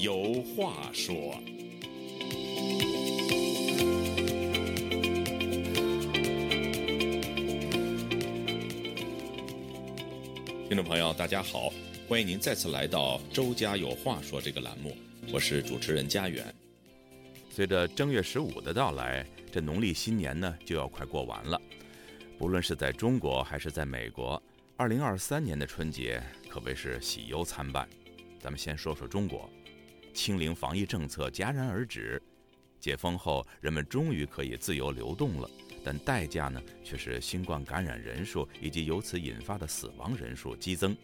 有话说。听众朋友，大家好，欢迎您再次来到《周家有话说》这个栏目，我是主持人家园。随着正月十五的到来，这农历新年呢就要快过完了。不论是在中国还是在美国，二零二三年的春节可谓是喜忧参半。咱们先说说中国，清零防疫政策戛然而止，解封后人们终于可以自由流动了，但代价呢却是新冠感染人数以及由此引发的死亡人数激增。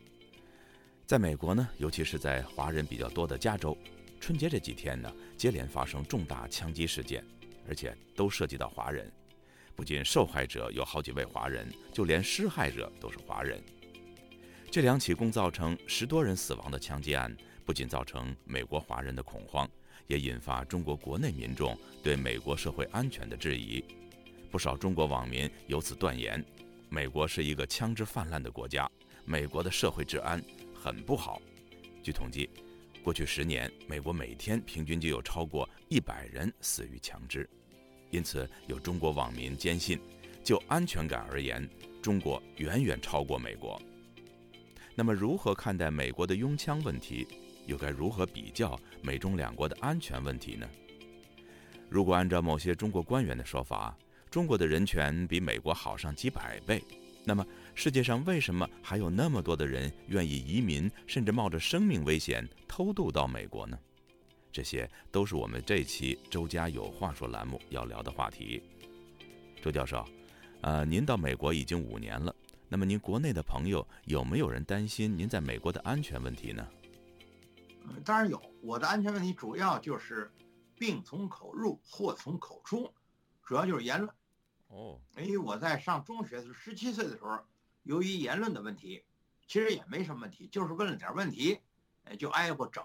在美国呢，尤其是在华人比较多的加州，春节这几天呢，接连发生重大枪击事件，而且都涉及到华人。不仅受害者有好几位华人，就连施害者都是华人。这两起共造成十多人死亡的枪击案，不仅造成美国华人的恐慌，也引发中国国内民众对美国社会安全的质疑。不少中国网民由此断言，美国是一个枪支泛滥的国家，美国的社会治安很不好。据统计，过去十年，美国每天平均就有超过一百人死于枪支。因此，有中国网民坚信，就安全感而言，中国远远超过美国。那么，如何看待美国的拥枪问题？又该如何比较美中两国的安全问题呢？如果按照某些中国官员的说法，中国的人权比美国好上几百倍，那么世界上为什么还有那么多的人愿意移民，甚至冒着生命危险偷渡到美国呢？这些都是我们这期周家有话说栏目要聊的话题。周教授，呃，您到美国已经五年了，那么您国内的朋友有没有人担心您在美国的安全问题呢？嗯，当然有。我的安全问题主要就是病从口入，祸从口出，主要就是言论。哦，因为我在上中学的时候，十七岁的时候，由于言论的问题，其实也没什么问题，就是问了点问题，哎，就挨过整。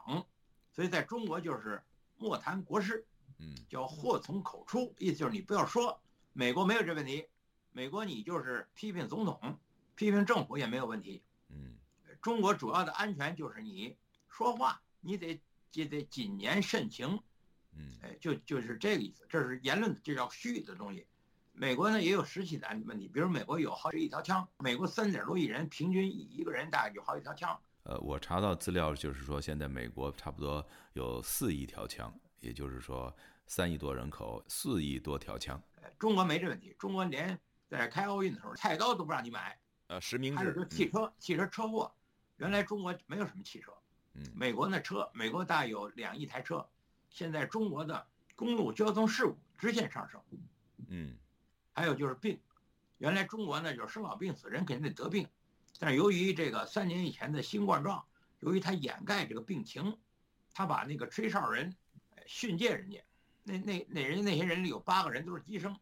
所以在中国就是莫谈国事，嗯，叫祸从口出，意思就是你不要说。美国没有这问题，美国你就是批评总统、批评政府也没有问题。嗯，中国主要的安全就是你说话，你得也得谨言慎行。嗯，哎，就就是这个意思，这是言论，这叫虚的东西。美国呢也有实际的问题，比如美国有好几亿条枪，美国三点多亿人，平均一个人大概有好几条枪。呃，我查到资料，就是说现在美国差不多有四亿条枪，也就是说三亿多人口，四亿多条枪。中国没这问题，中国连在开奥运的时候，菜刀都不让你买。呃，实名制。还有说汽车，汽车车祸，原来中国没有什么汽车。嗯。美国那车，美国大有两亿台车，现在中国的公路交通事故直线上升。嗯。还有就是病，原来中国呢就是生老病死，人肯定得得病。但是由于这个三年以前的新冠状，由于他掩盖这个病情，他把那个吹哨人训诫人家，那那那人那些人里有八个人都是医生，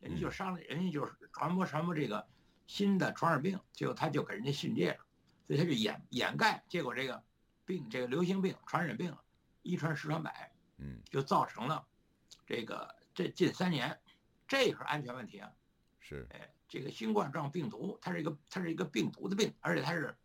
人家就商量，人家就是传播传播这个新的传染病，结果他就给人家训诫了，所以他就掩掩盖，结果这个病这个流行病传染病一传十传百，嗯，就造成了这个这近三年，这是安全问题啊，是，哎。这个新冠状病毒，它是一个它是一个病毒的病，而且它是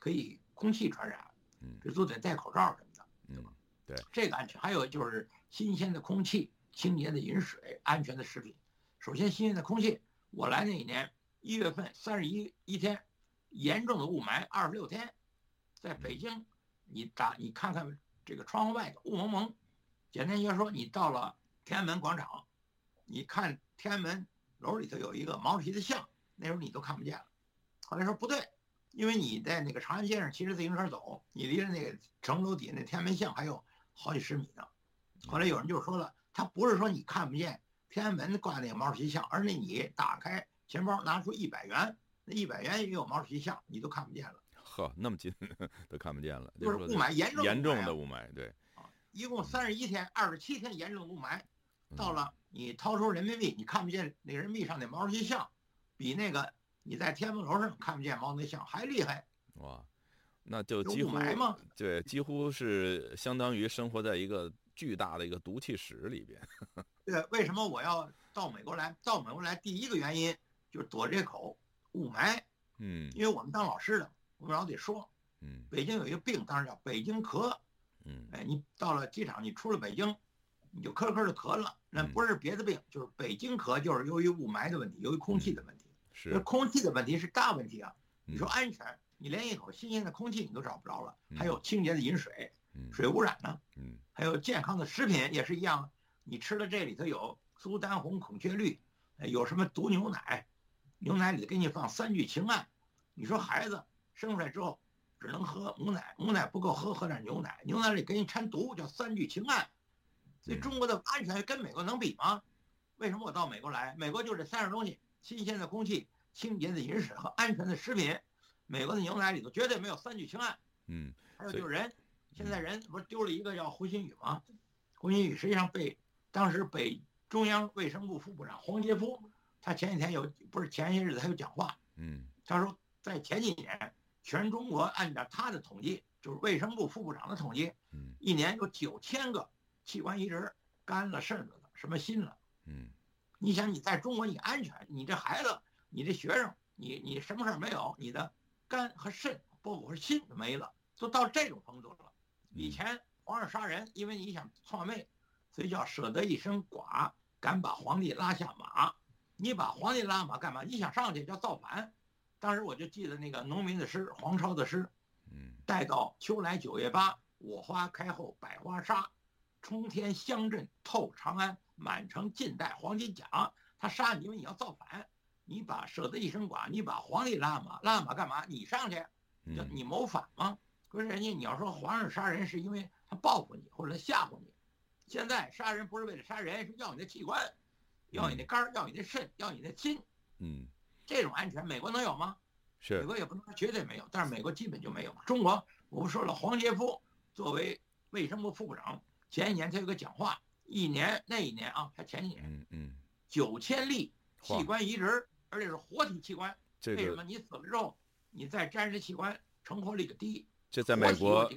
可以空气传染，嗯，这都得戴口罩什么的，对吧？对，这个安全。还有就是新鲜的空气、清洁的饮水、安全的食品。首先，新鲜的空气，我来那一年一月份三十一一天，严重的雾霾二十六天，在北京，你打你看看这个窗户外头雾蒙蒙，简单些说，你到了天安门广场，你看天安门。楼里头有一个毛主席的像，那时候你都看不见了。后来说不对，因为你在那个长安街上骑着自行车走，你离着那个城楼底下那天安门像还有好几十米呢。后来有人就说了，他不是说你看不见天安门挂那个毛主席像，而是你打开钱包拿出一百元，那一百元也有毛主席像，你都看不见了。呵，那么近都看不见了，就是雾霾严重严重的雾霾，对。啊，一共三十一天，二十七天严重雾霾，到了。你掏出人民币，你看不见那人民币上那毛主席像，比那个你在天安门楼上看不见毛主席像还厉害。哇，那就几乎对，几乎是相当于生活在一个巨大的一个毒气室里边。对，为什么我要到美国来？到美国来第一个原因就是躲这口雾霾。嗯，因为我们当老师的，我们老得说，嗯，北京有一个病，当然叫北京咳。嗯，哎，你到了机场，你出了北京，你就咳咳的咳了，那嗯不是别的病，就是北京咳，就是由于雾霾的问题，由于空气的问题。这是，空气的问题是大问题啊！你嗯说安全，你连一口新鲜的空气你都找不着了，嗯还有清洁的饮水，嗯水污染呢，嗯还有健康的食品也是一样，你吃了这里头有苏丹红、孔雀绿，呃有什么毒牛奶，牛奶里给你放三聚氰胺，你说孩子生出来之后只能喝母奶，母奶不够喝，喝点牛奶，牛奶里给你掺毒叫三聚氰胺，所以嗯中国的安全跟美国能比吗？为什么我到美国来？美国就这三样东西：新鲜的空气、清洁的饮水和安全的食品。美国的牛奶里头绝对没有三聚氰胺。嗯还有就是人，现在人不是丢了一个叫胡鑫宇吗？胡鑫宇实际上被当时北中央卫生部副部长黄杰夫，他前几天有不是前些日子他有讲话，嗯他说在前几年，全中国按照他的统计，就是卫生部副部长的统计，嗯一年有九千个器官移植，肝了、肾了的，什么心了。嗯你想你在中国你安全，你这孩子，你这学生，你你什么事儿没有，你的肝和肾，包括心没了，都到这种程度了。以前皇上杀人，因为你想篡位，所以叫舍得一身剐，敢把皇帝拉下马。你把皇帝拉马干嘛？你想上去叫造反。当时我就记得那个农民的诗，黄超的诗，嗯待到秋来九月八，我花开后百花杀，冲天香阵透长安，满城尽带黄金甲。他杀你，因为你要造反，你把舍得一身剐，你把皇帝拉马，拉马干嘛？你上去，你谋反吗？可是人家你要说皇上杀人是因为他报复你或者他吓唬你，现在杀人不是为了杀人，是要你的器官，要你的肝，要你的肾，要你的心。嗯这种安全，美国能有吗？是美国也不能说绝对没有，但是美国基本就没有。中国，我不说了，黄杰夫作为卫生部副部长，前一年他有个讲话，一年那一年啊，他前一年嗯嗯九千例器官移植，而且是活体器官。这个为什么？你死了之后，你再摘这器官，成活率就低。这在美国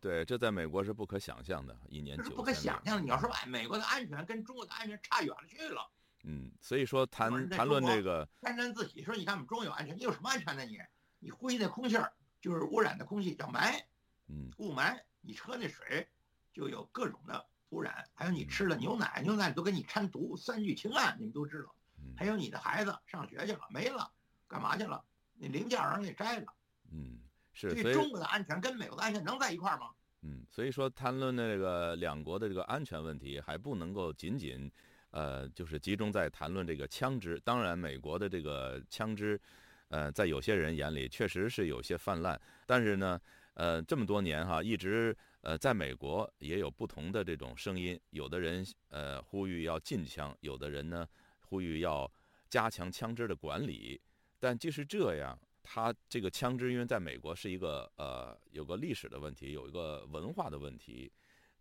对这在美国是不可想象的，一年九这是不可想象的。你要说哎，美国的安全跟中国的安全差远了去了，嗯，所以说谈谈论这个沾沾自喜，说你看我们中国有安全，你有什么安全呢？你你呼吸那空气儿就是污染的空气，叫霾。嗯雾霾，你喝那水就有各种的污染，还有你嗯吃了牛奶，牛奶里都给你掺毒，三聚氰胺，你们都知道。嗯还有你的孩子上学去了，没了，干嘛去了？那零件让人给摘了。嗯是所所以以中国的安全跟美国的安全能在一块儿吗？嗯，所以说谈论这个两国的这个安全问题，还不能够仅仅，呃，就是集中在谈论这个枪支。当然，美国的这个枪支，呃，在有些人眼里确实是有些泛滥。但是呢，呃，这么多年哈，一直呃，在美国也有不同的这种声音。有的人呃呼吁要禁枪，有的人呢呼吁要加强枪支的管理。但即使这样，它这个枪支，因为在美国是一个呃有个历史的问题，有一个文化的问题，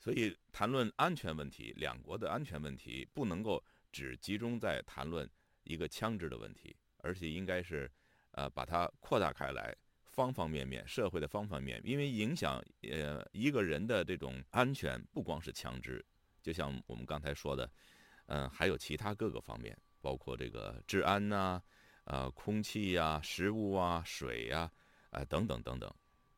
所以谈论安全问题，两国的安全问题不能够只集中在谈论一个枪支的问题，而且应该是呃把它扩大开来，方方面面，社会的方方面面，因为影响呃一个人的这种安全，不光是枪支，就像我们刚才说的，嗯、还有其他各个方面，包括这个治安呐、呃，空气呀、食物啊、水呀、呃，等等等等。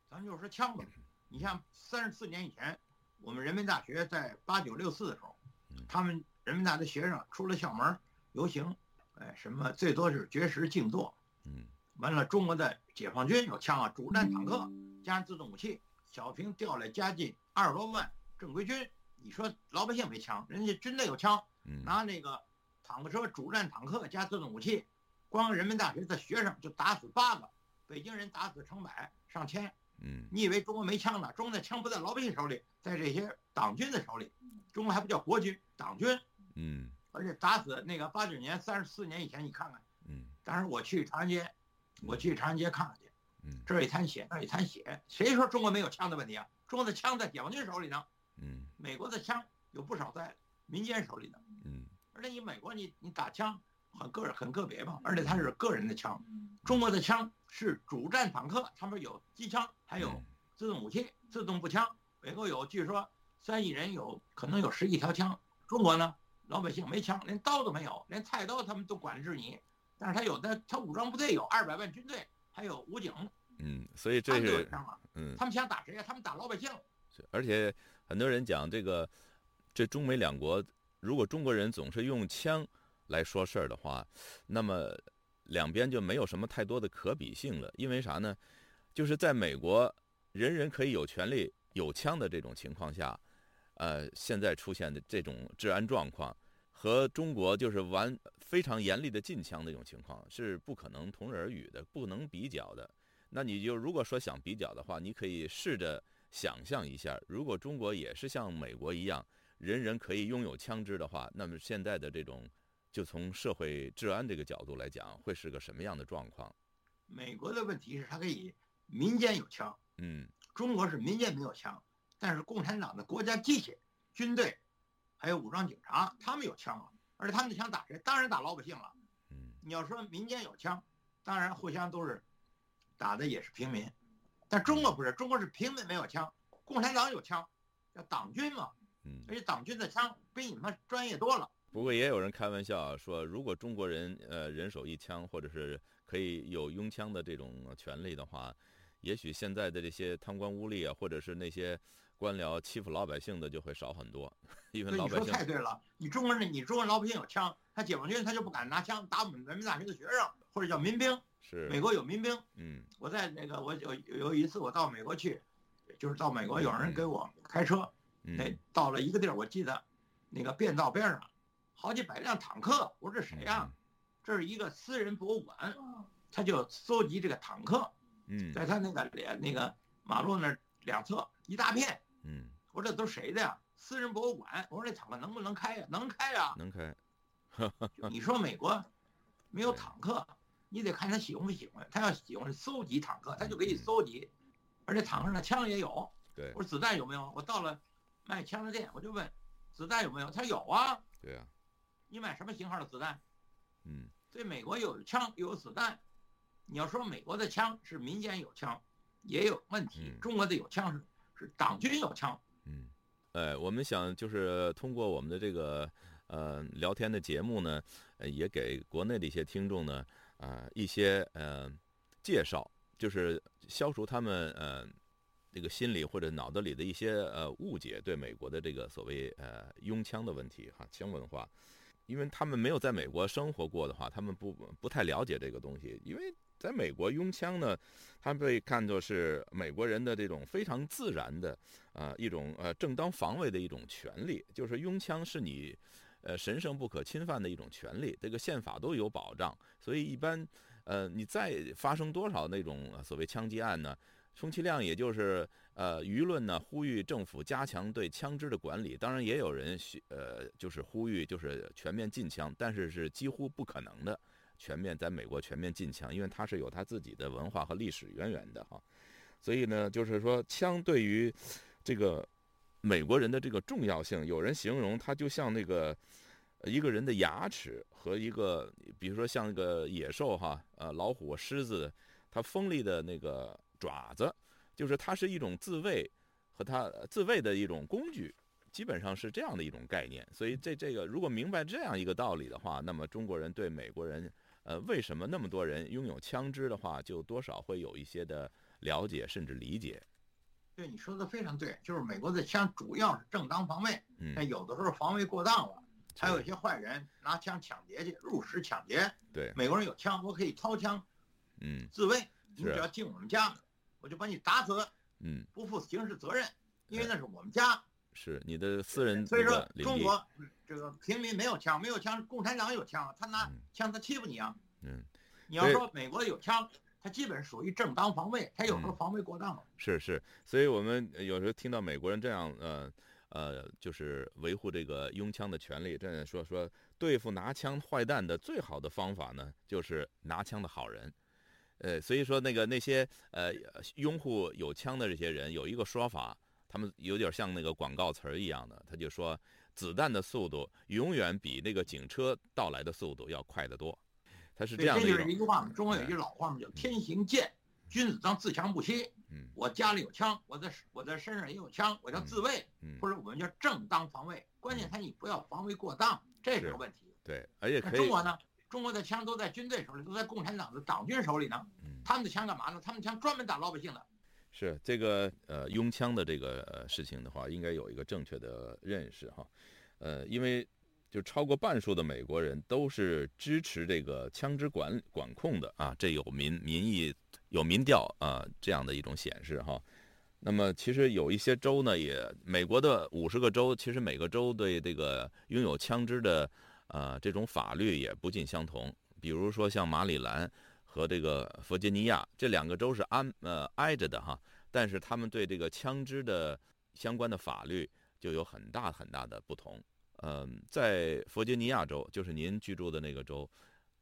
咱就说枪吧，你像三十四年以前，我们人民大学在八九六四的时候嗯，他们人民大学学生出了校门游行，哎，什么最多是绝食静坐，嗯完了，中国的解放军有枪啊，主战坦克加上自动武器，小平调来加近二十多万正规军。你说老百姓没枪，人家军队有枪，嗯拿那个坦克车、主战坦克加自动武器，光人民大学的学生就打死八个，北京人打死成百上千。嗯你以为中国没枪呢？中国的枪不在老百姓手里，在这些党军的手里。中国还不叫国军，党军，嗯而且打死那个八九年、三十四年以前，你看看。嗯当时我去长安街，我去长安街看看去，嗯这儿一滩血，那儿一滩血，谁说中国没有枪的问题啊？中国的枪在解放军手里呢，嗯美国的枪有不少在民间手里呢。嗯而且你美国你你打枪很个很个别嘛，而且它是个人的枪，中国的枪是主战坦克，他们有机枪，还有自动武器、自动步枪。美国有，据说三亿人有可能有十亿条枪。中国呢，老百姓没枪，连刀都没有，连菜刀他们都管制你。但是他有的，他武装部队有二百万军队，还有武警，嗯，所以这是他们想打谁呀、他们打老百姓，而且很多人讲这个，这中美两国，如果中国人总是用枪来说事儿的话，那么两边就没有什么太多的可比性了。因为啥呢？就是在美国，人人可以有权利有枪的这种情况下，呃，现在出现的这种治安状况，和中国就是完非常严厉的禁枪的这种情况是不可能同日而语的，不能比较的。那你就如果说想比较的话，你可以试着想象一下，如果中国也是像美国一样，人人可以拥有枪支的话，那么现在的这种，就从社会治安这个角度来讲，会是个什么样的状况？美国的问题是它可以民间有枪，嗯，中国是民间没有枪，但是共产党的国家机器、军队，还有武装警察，他们有枪啊，而且他们的枪打谁？当然打老百姓了。嗯，你要说民间有枪，当然互相都是。打的也是平民，但中国不是，中国是平民没有枪，共产党有枪，叫党军嘛，嗯，而且党军的枪比你们专业多了。不过也有人开玩笑说，如果中国人呃人手一枪，或者是可以有拥枪的这种权利的话，也许现在的这些贪官污吏啊，或者是那些官僚欺负老百姓的就会少很多，因为老百姓。你说太对了，你中国人，你中国老百姓有枪，他解放军他就不敢拿枪打我们人民大学的学生，或者叫民兵。是美国有民兵，嗯，我在那个我有有一次我到美国去，就是到美国有人给我开车，那到了一个地儿，我记得，那个便道边上，好几百辆坦克，我说这谁呀？这是一个私人博物馆，他就搜集这个坦克，嗯，在他那个连那个马路那两侧一大片，嗯，我说这都谁的呀？私人博物馆，我说这坦克能不能开呀？能开呀，能开。你说美国没有坦克？你得看他喜欢不喜欢，他要喜欢搜集坦克，他就可以搜集，而且坦克上的枪也有。对，我说子弹有没有？我到了卖枪的店，我就问子弹有没有？他有啊。对啊。你买什么型号的子弹？嗯。所以美国有枪有子弹，你要说美国的枪是民间有枪，也有问题。中国的有枪是是党军有枪。嗯。呃，我们想就是通过我们的这个呃聊天的节目呢，呃，也给国内的一些听众呢。啊，一些呃介绍，就是消除他们呃这个心理或者脑子里的一些呃误解，对美国的这个所谓呃拥枪的问题哈，枪文化，因为他们没有在美国生活过的话，他们不不太了解这个东西。因为在美国拥枪呢，他们被看作是美国人的这种非常自然的呃一种呃正当防卫的一种权利，就是拥枪是你。呃，神圣不可侵犯的一种权利，这个宪法都有保障，所以一般，呃，你再发生多少那种所谓枪击案呢，充其量也就是呃，舆论呢呼吁政府加强对枪支的管理，当然也有人呃，就是呼吁就是全面禁枪，但是是几乎不可能的，全面在美国全面禁枪，因为它是有它自己的文化和历史渊源的哈，所以呢，就是说枪对于这个。美国人的这个重要性，有人形容它就像那个一个人的牙齿和一个，比如说像那个野兽哈，呃，老虎、狮子，它锋利的那个爪子，就是它是一种自卫和它自卫的一种工具，基本上是这样的一种概念。所以这这个如果明白这样一个道理的话，那么中国人对美国人，呃，为什么那么多人拥有枪支的话，就多少会有一些的了解甚至理解。对你说的非常对，就是美国的枪主要是正当防卫，但有的时候防卫过当了，还有一些坏人拿枪抢劫去，入室抢劫。对，美国人有枪，我可以掏枪，嗯，自卫。你只要进我们家，我就把你打死，嗯，不负刑事责任，因为那是我们家，是你的私人。所以说，中国这个平民没有枪，没有枪，共产党有枪，他拿枪他欺负你啊。嗯，你要说美国有枪。他基本属于正当防卫，他有时候防卫过当了。是是，所以我们有时候听到美国人这样，呃呃，就是维护这个拥枪的权利，这样说说对付拿枪坏蛋的最好的方法呢，就是拿枪的好人。呃，所以说那个那些呃拥护有枪的这些人有一个说法，他们有点像那个广告词儿一样的，他就说子弹的速度永远比那个警车到来的速度要快得多。他是这样的。这就是一句话嘛，中国有一句老话嘛，叫“天行健，君子当自强不息”。嗯，我家里有枪，我在我在身上也有枪，我叫自卫，或者我们叫正当防卫。关键他你不要防卫过当，这是个问题。对，而且可以中国呢，中国的枪都在军队手里，都在共产党的党军手里呢。他们的枪干嘛呢？他们枪专门打老百姓的。是这个呃拥枪的这个事情的话，应该有一个正确的认识哈，呃，因为就超过半数的美国人都是支持这个枪支管管控的啊，这有民民意有民调啊这样的一种显示哈。那么其实有一些州呢，也美国的五十个州，其实每个州对这个拥有枪支的呃这种法律也不尽相同，比如说像马里兰。和这个弗吉尼亚这两个州是安呃挨着的哈，但是他们对这个枪支的相关的法律就有很大很大的不同。嗯，在弗吉尼亚州，就是您居住的那个州，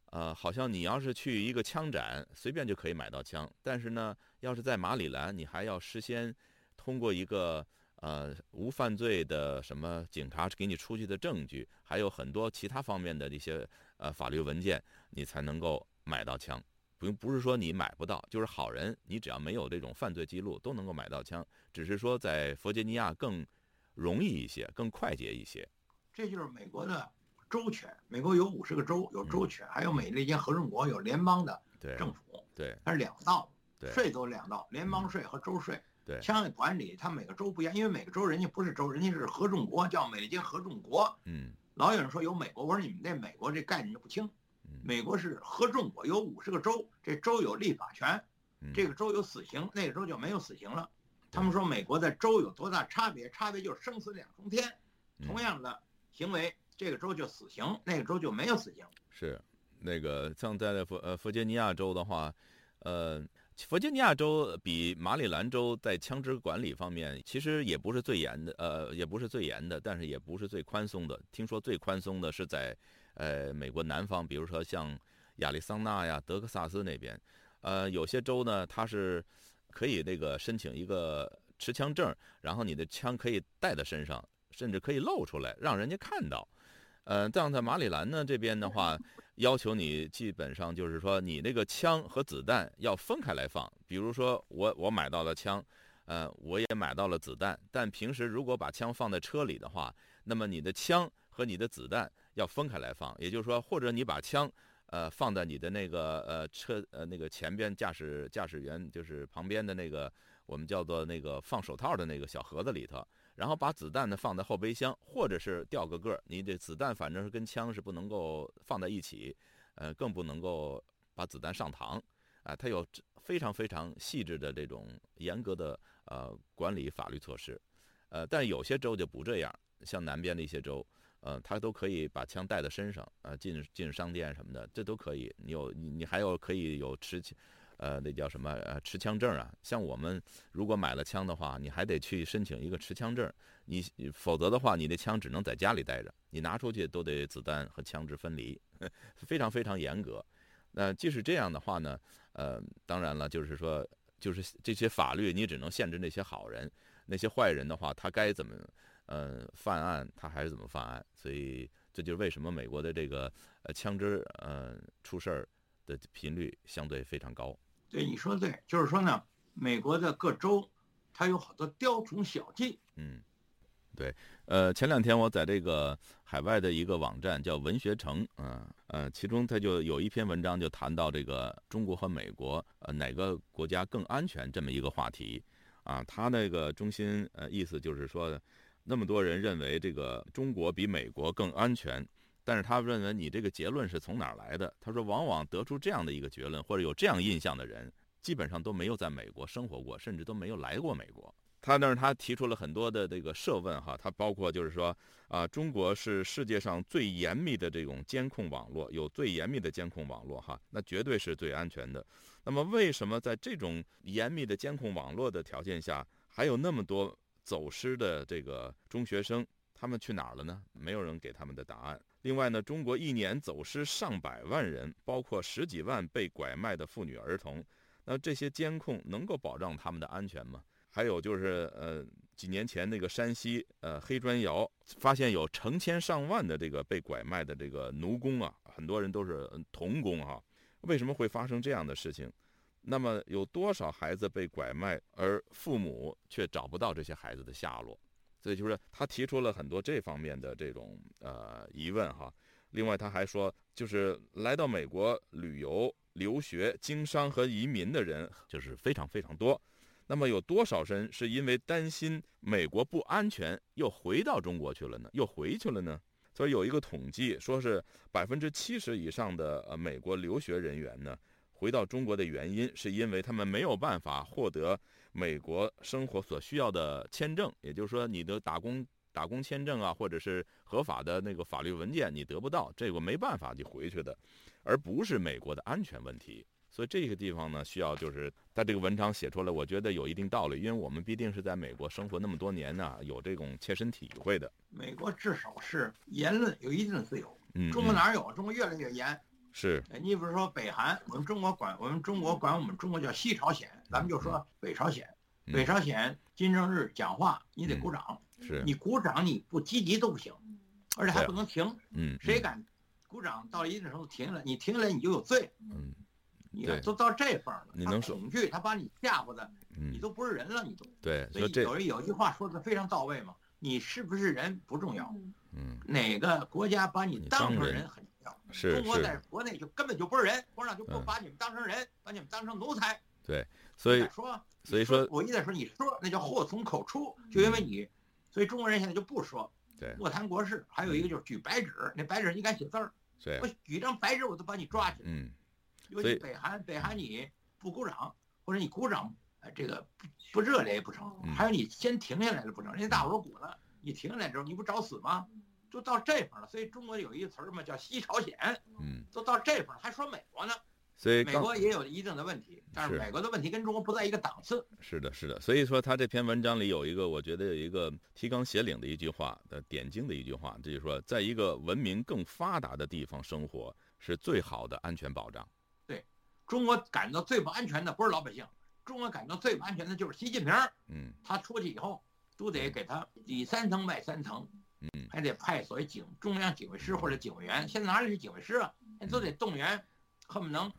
呃，好像你要是去一个枪展，随便就可以买到枪。但是呢，要是在马里兰，你还要事先通过一个呃无犯罪的什么警察给你出具的证据，还有很多其他方面的一些呃法律文件，你才能够买到枪。不用，不是说你买不到，就是好人，你只要没有这种犯罪记录，都能够买到枪。只是说在弗吉尼亚更容易一些，更快捷一些。这就是美国的州权。美国有五十个州，有州权，还有美利坚合众国有联邦的政府。对，它是两道，税都两道，联邦税和州税。对，枪管理它每个州不一样，因为每个州人家不是州，人家是合众国，叫美利坚合众国。嗯，老有人说有美国，我说你们那美国这概念就不清。美国是合众国，有五十个州，这州有立法权，这个州有死刑，那个州就没有死刑了。他们说美国的州有多大差别？差别就是生死两重天。同样的行为，这个州就死刑，那个州就没有死刑。是，那个像在弗呃弗吉尼亚州的话，呃，弗吉尼亚州比马里兰州在枪支管理方面其实也不是最严的，呃，也不是最严的，但是也不是最宽松的。听说最宽松的是在。呃，美国南方，比如说像亚利桑那呀、德克萨斯那边，呃，有些州呢，它是可以那个申请一个持枪证，然后你的枪可以带在身上，甚至可以露出来，让人家看到。呃，这样在马里兰呢这边的话，要求你基本上就是说，你那个枪和子弹要分开来放。比如说，我我买到了枪，呃，我也买到了子弹，但平时如果把枪放在车里的话，那么你的枪和你的子弹。要分开来放，也就是说，或者你把枪，呃，放在你的那个呃车呃那个前边驾驶驾驶员就是旁边的那个我们叫做那个放手套的那个小盒子里头，然后把子弹呢放在后备箱，或者是掉个个儿，你这子弹反正是跟枪是不能够放在一起，呃，更不能够把子弹上膛，啊，它有非常非常细致的这种严格的呃管理法律措施，呃，但有些州就不这样，像南边的一些州。呃，他都可以把枪带在身上，呃，进进商店什么的，这都可以。你有你你还有可以有持枪，呃，那叫什么呃持枪证啊？像我们如果买了枪的话，你还得去申请一个持枪证，你否则的话，你的枪只能在家里带着，你拿出去都得子弹和枪支分离，非常非常严格。那即使这样的话呢，呃，当然了，就是说，就是这些法律你只能限制那些好人，那些坏人的话，他该怎么？呃，犯案他还是怎么犯案？所以这就是为什么美国的这个呃枪支呃出事儿的频率相对非常高。对，你说的对，就是说呢，美国的各州它有好多雕虫小技。嗯，对。呃，前两天我在这个海外的一个网站叫文学城，嗯呃，其中它就有一篇文章就谈到这个中国和美国呃哪个国家更安全这么一个话题啊，他那个中心呃意思就是说。那么多人认为这个中国比美国更安全，但是他认为你这个结论是从哪儿来的？他说，往往得出这样的一个结论或者有这样印象的人，基本上都没有在美国生活过，甚至都没有来过美国。他那儿他提出了很多的这个设问哈，他包括就是说啊，中国是世界上最严密的这种监控网络，有最严密的监控网络哈，那绝对是最安全的。那么为什么在这种严密的监控网络的条件下，还有那么多？走失的这个中学生，他们去哪儿了呢？没有人给他们的答案。另外呢，中国一年走失上百万人，包括十几万被拐卖的妇女儿童。那这些监控能够保障他们的安全吗？还有就是，呃，几年前那个山西呃黑砖窑发现有成千上万的这个被拐卖的这个奴工啊，很多人都是童工啊。为什么会发生这样的事情？那么有多少孩子被拐卖，而父母却找不到这些孩子的下落？所以就是他提出了很多这方面的这种呃疑问哈。另外他还说，就是来到美国旅游、留学、经商和移民的人就是非常非常多。那么有多少人是因为担心美国不安全，又回到中国去了呢？又回去了呢？所以有一个统计，说是百分之七十以上的呃美国留学人员呢，回到中国的原因是因为他们没有办法获得美国生活所需要的签证，也就是说你的打工打工签证啊，或者是合法的那个法律文件你得不到，这个没办法就回去的，而不是美国的安全问题。所以这个地方呢，需要就是他这个文章写出来，我觉得有一定道理，因为我们毕竟是在美国生活那么多年呢，有这种切身体会的。美国至少是言论有一定的自由，嗯，中国哪有？中国越来越严。是，你比如说北韩，我们中国管我们中国管我们中国叫西朝鲜，咱们就说北朝鲜。北朝鲜金正日讲话，你得鼓掌，是你鼓掌你不积极都不行，而且还不能停。嗯，谁敢鼓掌到了一定程度停下来，你停下来你就有罪。嗯。你都到这份儿了，你能恐惧，他把你吓唬的，你都不是人了，你都对。所以有有一句话说的非常到位嘛，你是不是人不重要，嗯，哪个国家把你当成人很。是中国在国内就根本就不是人，皇上就不把你们当成人，把你们当成奴才。对，所以说，所以说，我一再说，你说那叫祸从口出，就因为你，所以中国人现在就不说，对，莫谈国事。还有一个就是举白纸，那白纸你敢写字儿，对，我举张白纸我都把你抓起来。嗯。尤其北韩，北韩你不鼓掌，或者你鼓掌，呃，这个不热烈也不成。还有你先停下来了不成？人家大伙儿鼓了，你停下来之后，你不找死吗？就到这份了。所以中国有一个词儿嘛，叫西朝鲜。嗯，都到这份还说美国呢。所以美国也有一定的问题，但是美国的问题跟中国不在一个档次。是的，是的。所以说他这篇文章里有一个，我觉得有一个提纲挈领的一句话的点睛的一句话，就是说，在一个文明更发达的地方生活是最好的安全保障。对中国感到最不安全的不是老百姓，中国感到最不安全的就是习近平。嗯，他出去以后，都得给他里三层外三层，嗯，还得派所谓警中央警卫师或者警卫员。现在哪里是警卫师啊？现在都得动员，恨不能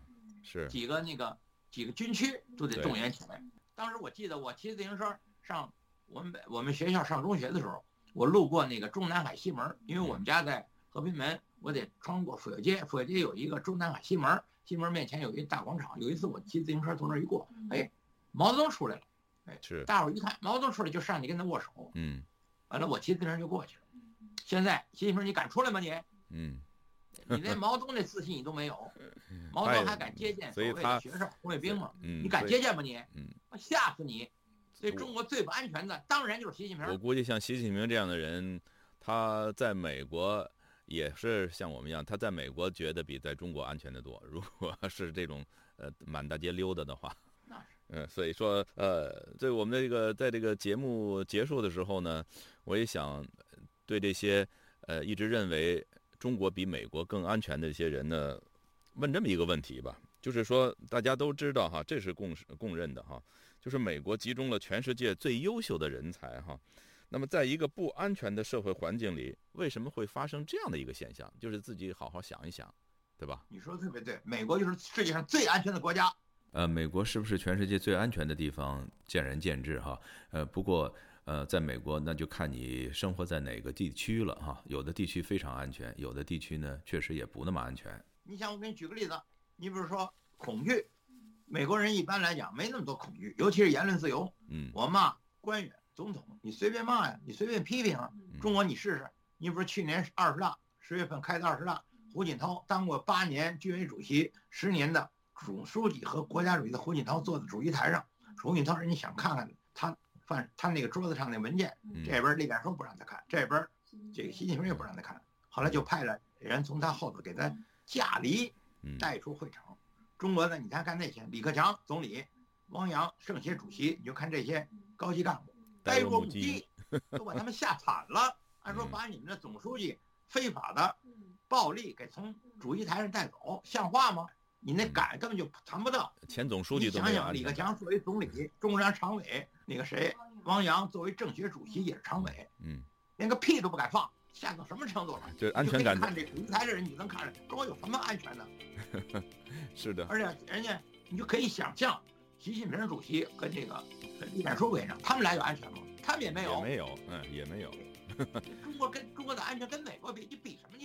是几个那个几个军区都得动员起来。当时我记得我骑自行车上我们我们学校上中学的时候，我路过那个中南海西门，因为我们家在和平门，我得穿过府右街，府右街有一个中南海西门。西门面前有一大广场，有一次我骑自行车从那儿一过，哎，毛泽东出来了，哎，是，大伙儿一看毛泽东出来就上去跟他握手，嗯，完了我骑自行车就过去了。现在习近平你敢出来吗你？嗯，你连毛泽东那自信你都没有，毛泽东还敢接见所谓的学生红卫兵吗？嗯，你敢接见吗你？嗯，我吓死你！所以中国最不安全的当然就是习近平。我估计像习近平这样的人，他在美国。也是像我们一样，他在美国觉得比在中国安全的多。如果是这种呃满大街溜达的话，嗯，所以说呃，在我们的这个在这个节目结束的时候呢，我也想对这些呃一直认为中国比美国更安全的一些人呢，问这么一个问题吧，就是说大家都知道哈，这是共识共认的哈，就是美国集中了全世界最优秀的人才哈。那么，在一个不安全的社会环境里，为什么会发生这样的一个现象？就是自己好好想一想，对吧？你说的特别对，美国就是世界上最安全的国家。呃，美国是不是全世界最安全的地方，见仁见智哈。呃，不过呃，在美国那就看你生活在哪个地区了哈。有的地区非常安全，有的地区呢确实也不那么安全。你想，我给你举个例子，你比如说恐惧，美国人一般来讲没那么多恐惧，尤其是言论自由。嗯，我骂官员。总统，你随便骂呀，你随便批评啊。中国，你试试，你不是去年二十大十月份开的二十大，胡锦涛当过八年军委主席，十年的总书记和国家主席的胡锦涛坐在主席台上，胡锦涛人家想看看他放他那个桌子上那文件，这边栗战书不让他看，这边这个习近平也不让他看，后来就派了人从他后头给他驾离，带出会场。中国呢，你看看那些李克强总理、汪洋政协主席，你就看这些高级干部。呆若木鸡，都把他们吓惨了。按说把你们的总书记非法的暴力给从主席台上带走，像话吗？你那敢根本就谈不到。前总书记都想想，李克强作为总理，中央常委，那个谁，汪洋作为政协主席也是常委，嗯，连个屁都不敢放，吓到什么程度了？这安全感。看这主席台的人，你能看着中国有什么安全的？是的。而且人家，你就可以想象。习近平主席跟这个李敢书委员长，他们俩有安全吗？他们也没有，也没有，嗯，也没有。中国跟中国的安全跟美国比，你比什么？